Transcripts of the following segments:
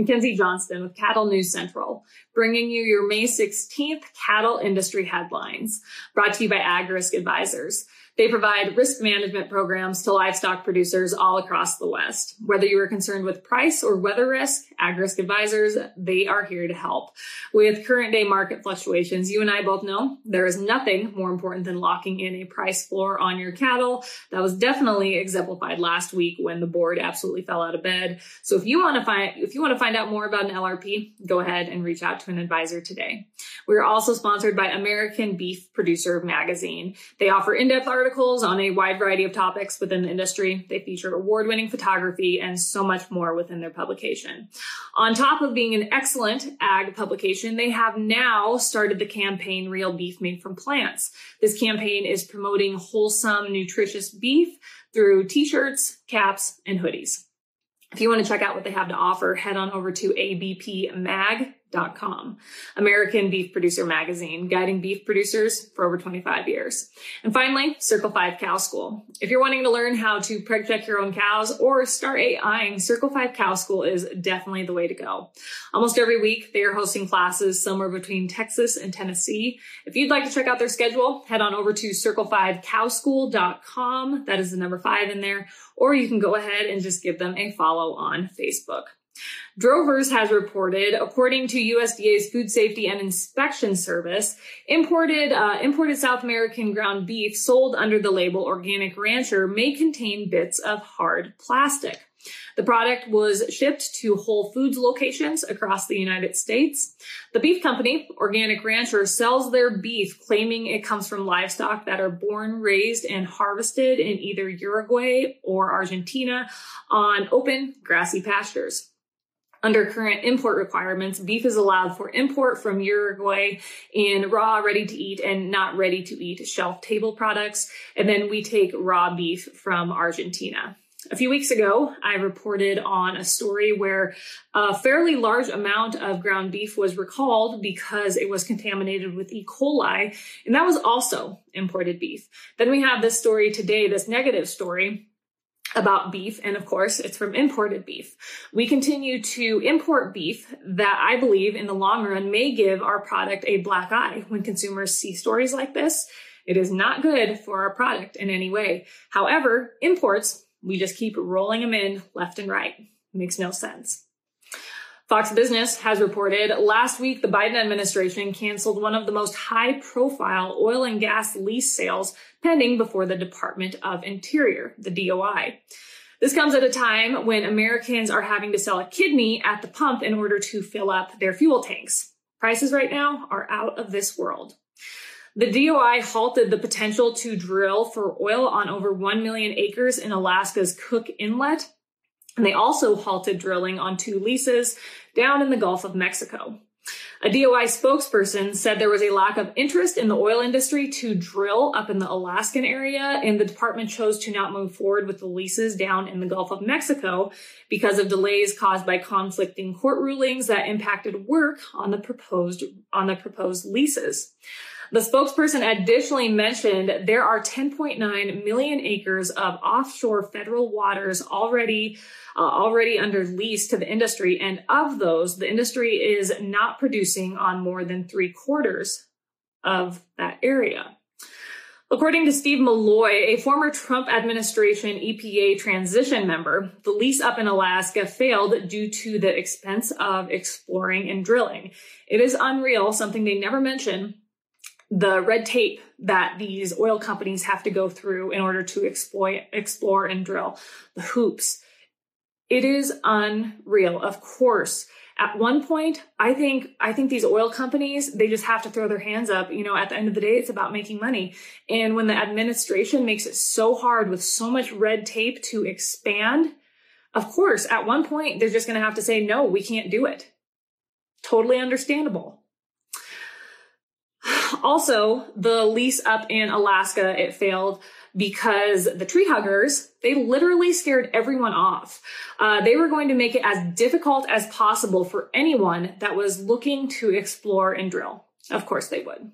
Mackenzie Johnston with Cattle News Central, bringing you your May 16th cattle industry headlines, brought to you by AgRisk Advisors. They provide risk management programs to livestock producers all across the West. Whether you are concerned with price or weather risk, AgRisk Advisors, they are here to help. With current day market fluctuations, you and I both know there is nothing more important than locking in a price floor on your cattle. That was definitely exemplified last week when the board absolutely fell out of bed. So if you want to find, if you want to find out more about an LRP, go ahead and reach out to an advisor today. We're also sponsored by American Beef Producer Magazine. They offer in-depth articles on a wide variety of topics within the industry. They feature award-winning photography and so much more within their publication. On top of being an excellent ag publication, they have now started the campaign Real Beef Made from Plants. This campaign is promoting wholesome, nutritious beef through t-shirts, caps, and hoodies. If you want to check out what they have to offer, head on over to abpmag.com Com, American Beef Producer Magazine, guiding beef producers for over 25 years. And finally, Circle 5 Cow School. If you're wanting to learn how to preg check your own cows or start AIing, Circle 5 Cow School is definitely the way to go. Almost every week, they are hosting classes somewhere between Texas and Tennessee. If you'd like to check out their schedule, head on over to circle5cowschool.com. That is the number five in there. Or you can go ahead and just give them a follow on Facebook. Drovers has reported, according to USDA's Food Safety and Inspection Service, imported uh, imported South American ground beef sold under the label Organic Rancher may contain bits of hard plastic. The product was shipped to Whole Foods locations across the United States. The beef company, Organic Rancher, sells their beef claiming it comes from livestock that are born, raised, and harvested in either Uruguay or Argentina on open, grassy pastures. Under current import requirements, beef is allowed for import from Uruguay in raw, ready to eat, and not ready to eat shelf stable products. And then we take raw beef from Argentina. A few weeks ago, I reported on a story where a fairly large amount of ground beef was recalled because it was contaminated with E. coli, and that was also imported beef. Then we have this story today, this negative story about beef, and of course, it's from imported beef. We continue to import beef that I believe in the long run may give our product a black eye when consumers see stories like this. It is not good for our product in any way. However, imports we just keep rolling them in left and right. Makes no sense. Fox Business has reported last week the Biden administration canceled one of the most high profile oil and gas lease sales pending before the Department of Interior, the DOI. This comes at a time when Americans are having to sell a kidney at the pump in order to fill up their fuel tanks. Prices right now are out of this world. The DOI halted the potential to drill for oil on over 1 million acres in Alaska's Cook Inlet. And they also halted drilling on two leases down in the Gulf of Mexico. A DOI spokesperson said there was a lack of interest in the oil industry to drill up in the Alaskan area, and the department chose to not move forward with the leases down in the Gulf of Mexico because of delays caused by conflicting court rulings that impacted work on the proposed on the proposed leases. The spokesperson additionally mentioned there are 10.9 million acres of offshore federal waters already uh, already under lease to the industry, and of those, the industry is not producing on more than three quarters of that area. According to Steve Milloy, a former Trump administration EPA transition member, the lease up in Alaska failed due to the expense of exploring and drilling. It is unreal, something they never mention, the red tape that these oil companies have to go through in order to exploit, explore and drill, the hoops. It is unreal. Of course, at one point, I think, I think these oil companies, they just have to throw their hands up. You know, at the end of the day, it's about making money. And when the administration makes it so hard with so much red tape to expand, of course, at one point, they're just going to have to say, no, we can't do it. Totally understandable. Also, the lease up in Alaska, it failed because the tree huggers, they literally scared everyone off. Uh, they were going to make it as difficult as possible for anyone that was looking to explore and drill. Of course they would.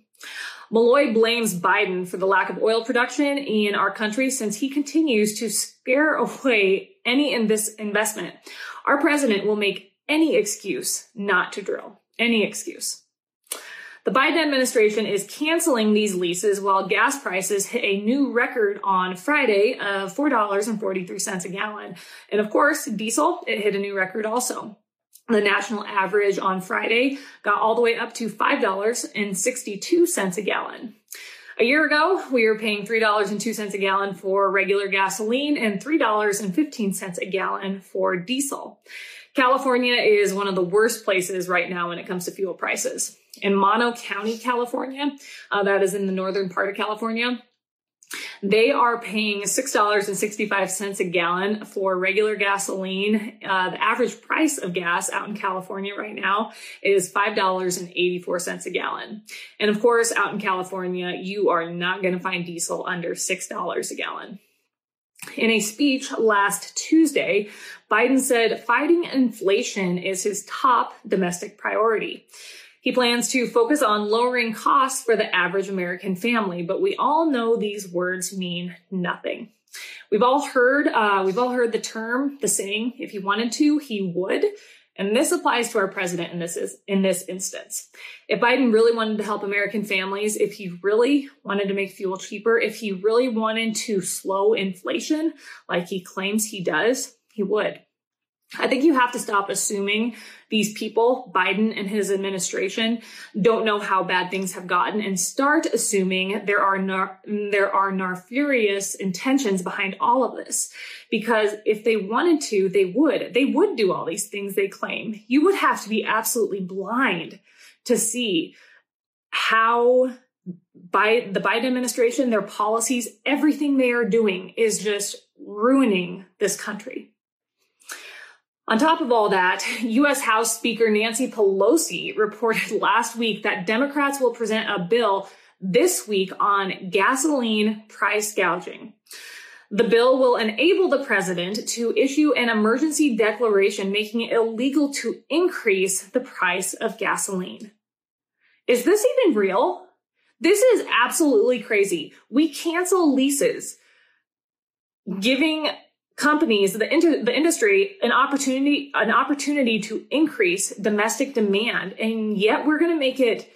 Milloy blames Biden for the lack of oil production in our country since he continues to scare away any in this investment. Our president will make any excuse not to drill. Any excuse. The Biden administration is canceling these leases while gas prices hit a new record on Friday of $4.43 a gallon. And of course, diesel, it hit a new record also. The national average on Friday got all the way up to $5.62 a gallon. A year ago, we were paying $3.02 a gallon for regular gasoline and $3.15 a gallon for diesel. California is one of the worst places right now when it comes to fuel prices. In Mono County, California, uh, that is in the northern part of California, they are paying $6.65 a gallon for regular gasoline. Uh, the average price of gas out in California right now is $5.84 a gallon. And of course, out in California, you are not going to find diesel under $6 a gallon. In a speech last Tuesday, Biden said fighting inflation is his top domestic priority. He plans to focus on lowering costs for the average American family, but we all know these words mean nothing. We've all heard, uh, we've all heard the term, the saying, if he wanted to, he would. And this applies to our president in this is in this instance. If Biden really wanted to help American families, if he really wanted to make fuel cheaper, if he really wanted to slow inflation like he claims he does, he would. I think you have to stop assuming these people, Biden and his administration, don't know how bad things have gotten and start assuming there are nar- there are nefarious intentions behind all of this. Because if they wanted to, they would. They would do all these things they claim. You would have to be absolutely blind to see how by the Biden administration, their policies, everything they are doing is just ruining this country. On top of all that, U.S. House Speaker Nancy Pelosi reported last week that Democrats will present a bill this week on gasoline price gouging. The bill will enable the president to issue an emergency declaration making it illegal to increase the price of gasoline. Is this even real? This is absolutely crazy. We cancel leases, giving companies, the, inter- the industry, an opportunity, an opportunity to increase domestic demand. And yet we're going to make it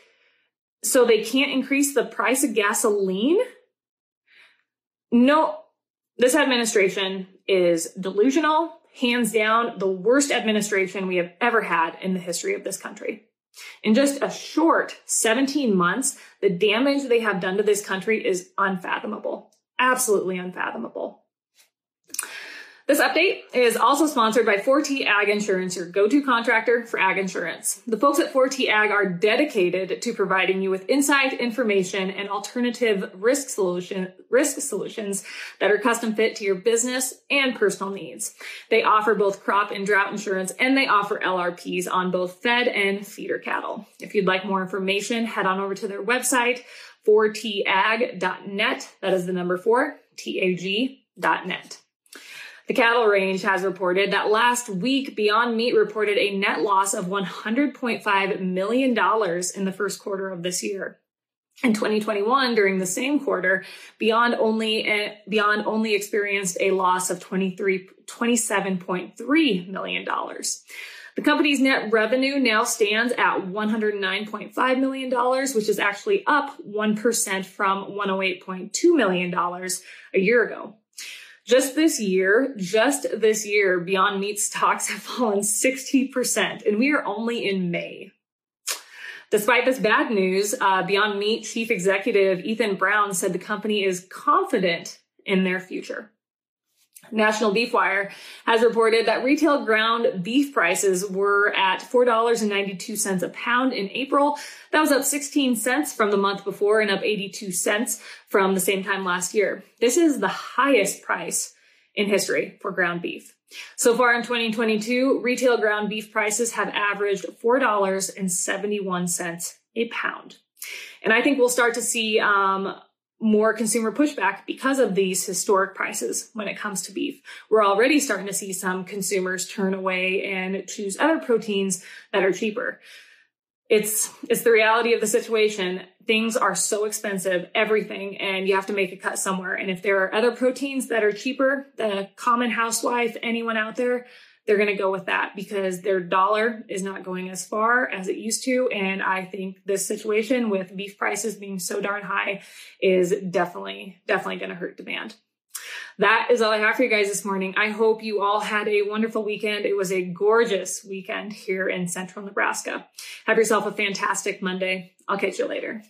so they can't increase the price of gasoline. No, this administration is delusional, hands down, the worst administration we have ever had in the history of this country. In just a short 17 months, the damage they have done to this country is unfathomable. Absolutely unfathomable. This update is also sponsored by 4T Ag Insurance, your go-to contractor for ag insurance. The folks at 4T Ag are dedicated to providing you with insight, information, and alternative risk solution risk solutions that are custom fit to your business and personal needs. They offer both crop and drought insurance, and they offer LRPs on both fed and feeder cattle. If you'd like more information, head on over to their website, 4tag.net. That is the number 4, T-A-G.net. The cattle range has reported that last week, Beyond Meat reported a net loss of $100.5 million in the first quarter of this year. In 2021, during the same quarter, Beyond only uh, Beyond only experienced a loss of 23 27.3 million dollars. The company's net revenue now stands at $109.5 million, which is actually up 1% from $108.2 million a year ago. Just this year, just this year, Beyond Meat stocks have fallen 60%, and we are only in May. Despite this bad news, uh, Beyond Meat chief executive Ethan Brown said the company is confident in their future. National Beef Wire has reported that retail ground beef prices were at $4.92 a pound in April. That was up 16 cents from the month before and up 82 cents from the same time last year. This is the highest price in history for ground beef. So far in 2022, retail ground beef prices have averaged $4.71 a pound. And I think we'll start to see um, more consumer pushback because of these historic prices when it comes to beef. We're already starting to see some consumers turn away and choose other proteins that are cheaper. It's, it's the reality of the situation. Things are so expensive, everything, and you have to make a cut somewhere. And if there are other proteins that are cheaper, the common housewife, anyone out there, they're going to go with that because their dollar is not going as far as it used to. And I think this situation with beef prices being so darn high is definitely, definitely going to hurt demand. That is all I have for you guys this morning. I hope you all had a wonderful weekend. It was a gorgeous weekend here in central Nebraska. Have yourself a fantastic Monday. I'll catch you later.